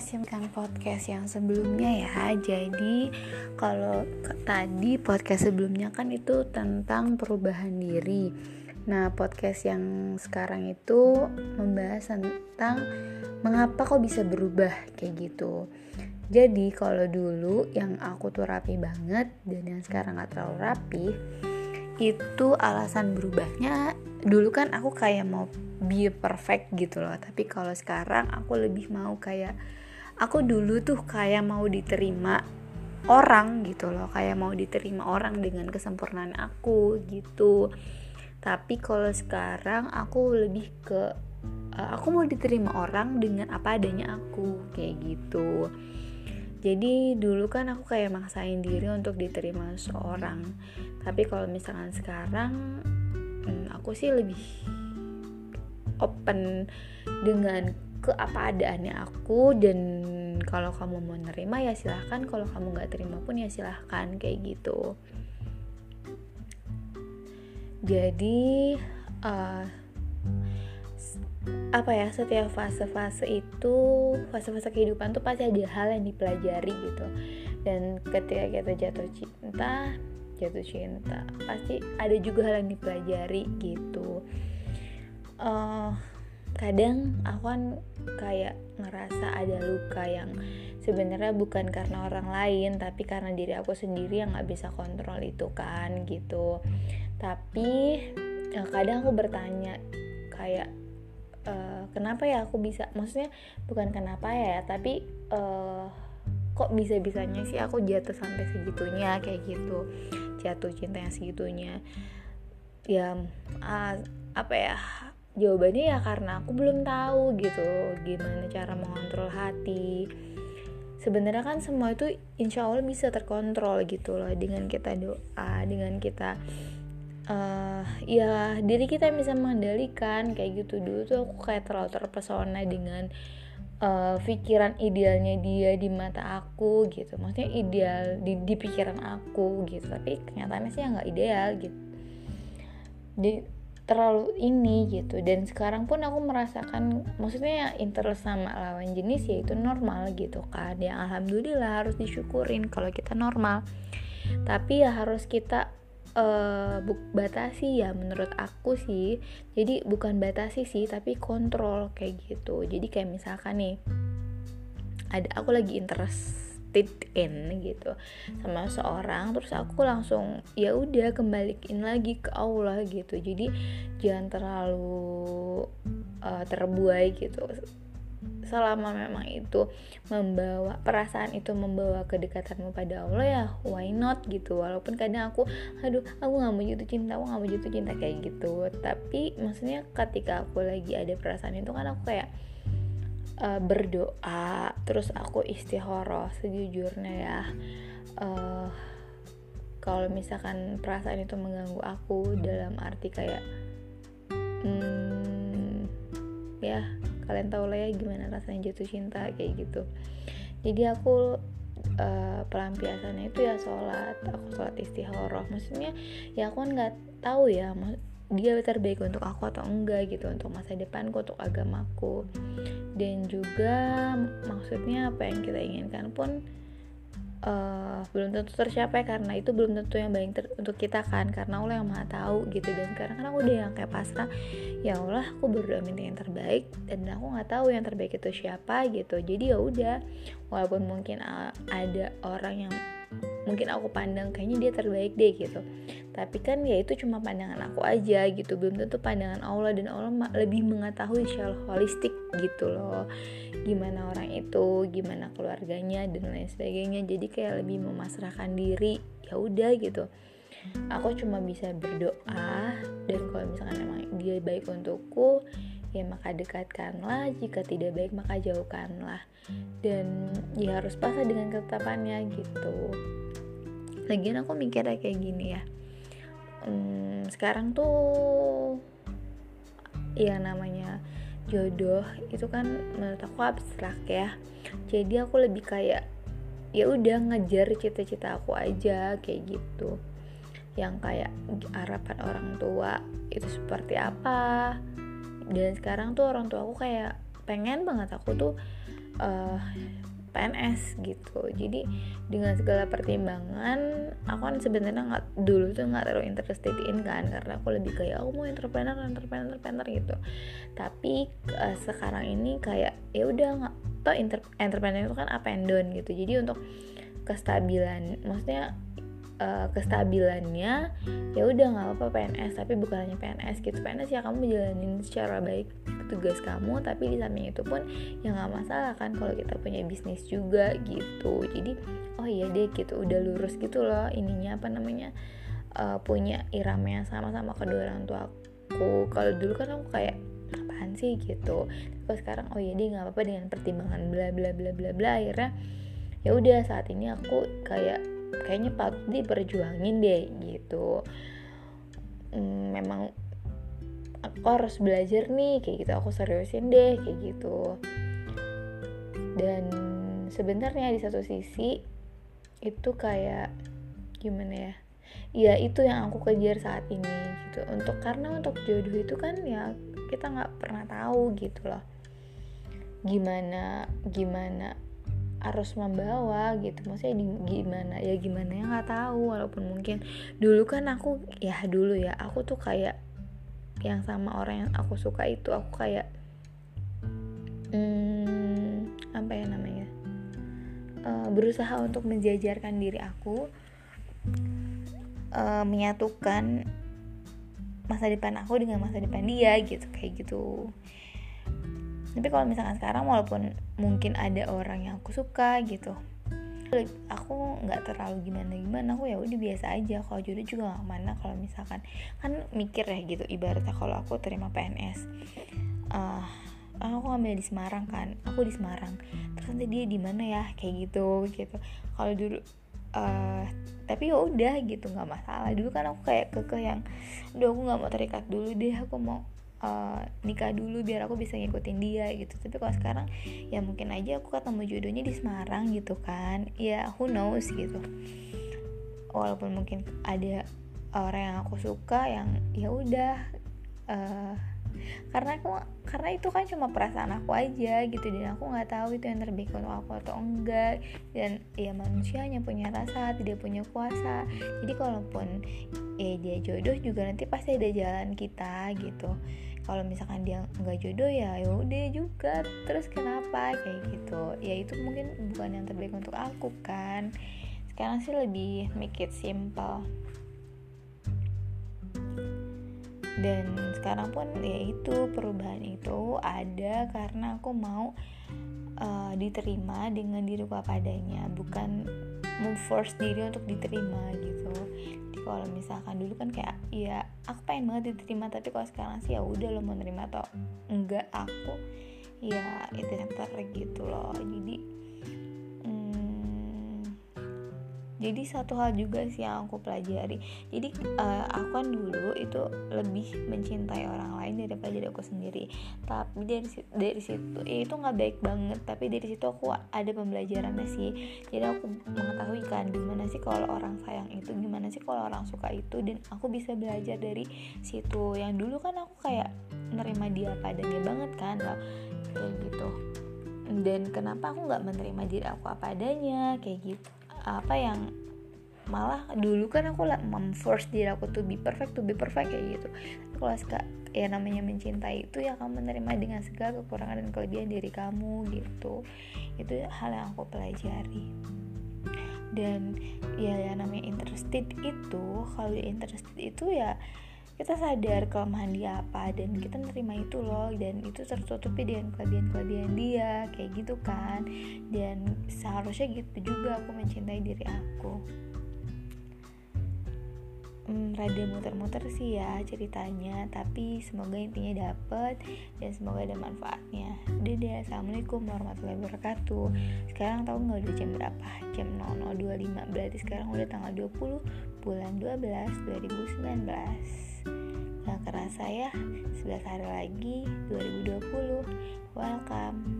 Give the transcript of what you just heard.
masih podcast yang sebelumnya ya. Jadi kalau tadi podcast sebelumnya kan itu tentang perubahan diri. Nah podcast yang sekarang itu membahas tentang mengapa kok bisa berubah kayak gitu. Jadi kalau dulu yang aku tuh rapi banget dan yang sekarang gak terlalu rapi Itu alasan berubahnya dulu kan aku kayak mau be perfect gitu loh. Tapi kalau sekarang aku lebih mau kayak aku dulu tuh kayak mau diterima orang gitu loh kayak mau diterima orang dengan kesempurnaan aku gitu. Tapi kalau sekarang aku lebih ke uh, aku mau diterima orang dengan apa adanya aku kayak gitu. Jadi dulu kan aku kayak maksain diri untuk diterima seorang. Tapi kalau misalkan sekarang hmm, aku sih lebih open dengan ke apa adaannya aku dan kalau kamu mau nerima ya silahkan. Kalau kamu nggak terima pun ya silahkan kayak gitu. Jadi uh, apa ya setiap fase-fase itu fase-fase kehidupan tuh pasti ada hal yang dipelajari gitu. Dan ketika kita jatuh cinta jatuh cinta pasti ada juga hal yang dipelajari gitu. Uh, kadang aku kan kayak ngerasa ada luka yang sebenarnya bukan karena orang lain tapi karena diri aku sendiri yang nggak bisa kontrol itu kan gitu. Tapi ya kadang aku bertanya kayak uh, kenapa ya aku bisa maksudnya bukan kenapa ya tapi uh, kok bisa bisanya sih aku jatuh sampai segitunya kayak gitu. Jatuh cinta yang segitunya. Ya uh, apa ya jawabannya ya karena aku belum tahu gitu gimana cara mengontrol hati. Sebenarnya kan semua itu insya Allah bisa terkontrol gitu loh dengan kita doa dengan kita uh, ya diri kita yang bisa mengendalikan kayak gitu. Dulu tuh aku kayak terlalu terpesona dengan uh, pikiran idealnya dia di mata aku gitu. Maksudnya ideal di, di pikiran aku gitu tapi kenyataannya sih nggak ideal gitu. Di terlalu ini gitu. Dan sekarang pun aku merasakan maksudnya interest sama lawan jenis ya itu normal gitu kan ya alhamdulillah harus disyukurin kalau kita normal. Tapi ya harus kita uh, batasi ya menurut aku sih. Jadi bukan batasi sih tapi kontrol kayak gitu. Jadi kayak misalkan nih ada aku lagi interest interested in gitu sama seorang terus aku langsung ya udah kembaliin lagi ke Allah gitu. Jadi jangan terlalu uh, terbuai gitu. Selama memang itu membawa perasaan itu membawa kedekatanmu pada Allah ya why not gitu. Walaupun kadang aku aduh aku nggak mau jatuh cinta aku nggak mau jatuh cinta kayak gitu. Tapi maksudnya ketika aku lagi ada perasaan itu kan aku kayak uh, berdoa terus aku istihoroh sejujurnya ya. Uh, kalau misalkan perasaan itu mengganggu aku dalam arti kayak hmm, ya kalian tahu lah ya gimana rasanya jatuh cinta kayak gitu. Jadi aku uh, pelampiasannya itu ya sholat aku sholat istihoroh maksudnya ya aku nggak tahu ya dia terbaik untuk aku atau enggak gitu untuk masa depanku untuk agamaku. Dan juga maksudnya apa yang kita inginkan pun uh, belum tentu tercapai karena itu belum tentu yang baik untuk kita kan. Karena Allah yang maha tahu gitu. Dan sekarang kan aku udah yang kayak pasrah ya Allah aku berdoa minta yang terbaik dan aku nggak tahu yang terbaik itu siapa gitu. Jadi ya udah walaupun mungkin uh, ada orang yang mungkin aku pandang kayaknya dia terbaik deh gitu. Tapi kan ya itu cuma pandangan aku aja gitu. Belum tentu pandangan Allah dan Allah lebih mengetahui secara holistik gitu loh. Gimana orang itu gimana keluarganya dan lain sebagainya. Jadi kayak lebih memasrahkan diri ya udah gitu. Aku cuma bisa berdoa dan kalau misalkan emang dia baik untukku ya maka dekatkanlah. Jika tidak baik maka jauhkanlah. Dan ya harus pasrah dengan ketetapannya gitu. Lagian aku mikirnya kayak gini ya. Hmm, sekarang tuh ya namanya jodoh itu kan menurut aku abstrak ya. Jadi aku lebih kayak ya udah ngejar cita-cita aku aja kayak gitu. Yang kayak harapan orang tua itu seperti apa dan sekarang tuh orang tua aku kayak pengen banget aku tuh uh, PNS gitu. Jadi dengan segala pertimbangan aku kan sebenarnya nggak dulu tuh nggak terlalu interested in kan karena aku lebih kayak aku mau entrepreneur entrepreneur entrepreneur gitu. Tapi uh, sekarang ini kayak ya udah nggak toh entrepreneur itu kan up and down gitu. Jadi untuk kestabilan maksudnya uh, kestabilannya ya udah nggak apa-apa PNS tapi bukan hanya PNS gitu. PNS ya kamu jalanin secara baik tugas kamu tapi di samping itu pun ya nggak masalah kan kalau kita punya bisnis juga gitu. Jadi oh iya deh gitu udah lurus gitu loh ininya apa namanya uh, punya irama yang sama sama kedua orang tua aku kalau dulu kan aku kayak apaan sih gitu. Tapi sekarang oh iya deh nggak apa-apa dengan pertimbangan bla bla bla bla bla. Akhirnya ya udah saat ini aku kayak kayaknya patut diperjuangin deh gitu. Hmm, memang aku harus belajar nih kayak gitu. Aku seriusin deh kayak gitu. Dan sebenarnya di satu sisi itu kayak gimana ya? Ya itu yang aku kejar saat ini gitu. Untuk karena untuk jodoh itu kan ya kita nggak pernah tahu gitu loh. Gimana gimana harus membawa gitu. Maksudnya di, gimana? Ya gimana ya? Nggak tahu. Walaupun mungkin dulu kan aku ya dulu ya aku tuh kayak yang sama orang yang aku suka itu aku kayak hmm, apa ya namanya? Uh, berusaha untuk menjajarkan diri aku uh, menyatukan masa depan aku dengan masa depan dia gitu kayak gitu tapi kalau misalkan sekarang walaupun mungkin ada orang yang aku suka gitu aku nggak terlalu gimana gimana aku ya udah biasa aja. Kalau jodoh juga nggak mana kalau misalkan kan mikir ya gitu ibaratnya kalau aku terima PNS uh, ah, aku ngambil di Semarang kan. Aku di Semarang. Terus nanti dia di mana ya? Kayak gitu gitu. Kalau dulu uh, tapi ya udah gitu nggak masalah. Dulu kan aku kayak kekeh yang udah aku nggak mau terikat dulu deh. Aku mau uh, nikah dulu biar aku bisa ngikutin dia gitu. Tapi kalau sekarang ya mungkin aja aku ketemu jodohnya di Semarang gitu kan. Ya who knows gitu. Walaupun mungkin ada orang yang aku suka yang ya udah uh, karena aku karena itu kan cuma perasaan aku aja gitu. Dan aku nggak tahu itu yang terbaik untuk aku atau enggak. Dan ya manusia hanya punya rasa tidak punya kuasa. Jadi kalaupun ya dia jodoh juga nanti pasti ada jalan kita gitu. Kalau misalkan dia nggak jodoh ya ya udah juga. Terus kenapa? Kayak gitu. Ya itu mungkin bukan yang terbaik untuk aku kan. Sekarang sih lebih make it simple. Dan sekarang pun ya itu perubahan itu ada karena aku mau uh, diterima dengan diriku apa adanya. Bukan memforce diri untuk diterima gitu kalau misalkan dulu kan kayak ya aku pengen banget diterima tapi kalau sekarang sih ya udah lo mau nerima atau enggak aku ya itu yang gitu loh. Jadi jadi satu hal juga sih yang aku pelajari. Jadi uh, aku kan dulu itu lebih mencintai orang lain daripada diri aku sendiri. Tapi dari dari situ ya itu nggak baik banget. Tapi dari situ aku ada pembelajarannya sih. Jadi aku mengetahui kan gimana sih kalau orang sayang itu gimana sih kalau orang suka itu. Dan aku bisa belajar dari situ. Yang dulu kan aku kayak nerima dia padanya banget kan kayak gitu. Dan kenapa aku nggak menerima diri aku apa adanya? Kayak gitu apa yang malah dulu kan aku memforce diri aku tuh be perfect to be perfect kayak gitu. Tapi kalau suka ya namanya mencintai itu ya kamu menerima dengan segala kekurangan dan kelebihan diri kamu gitu. Itu hal yang aku pelajari. Dan ya yang namanya interested itu kalau interested itu ya kita sadar kelemahan dia apa dan kita nerima itu loh dan itu tertutupi dengan kelebihan-kelebihan dia kayak gitu kan. Dan seharusnya gitu juga aku mencintai diri aku. Hmm, rada muter-muter sih ya ceritanya tapi semoga intinya dapet dan semoga ada manfaatnya. Udah assalamualaikum warahmatullahi wabarakatuh. Sekarang tahu nggak udah jam berapa? Jam 00.25 berarti sekarang udah tanggal 20 bulan 12 2019 Gak kerasa ya, 11 hari lagi 2020 Welcome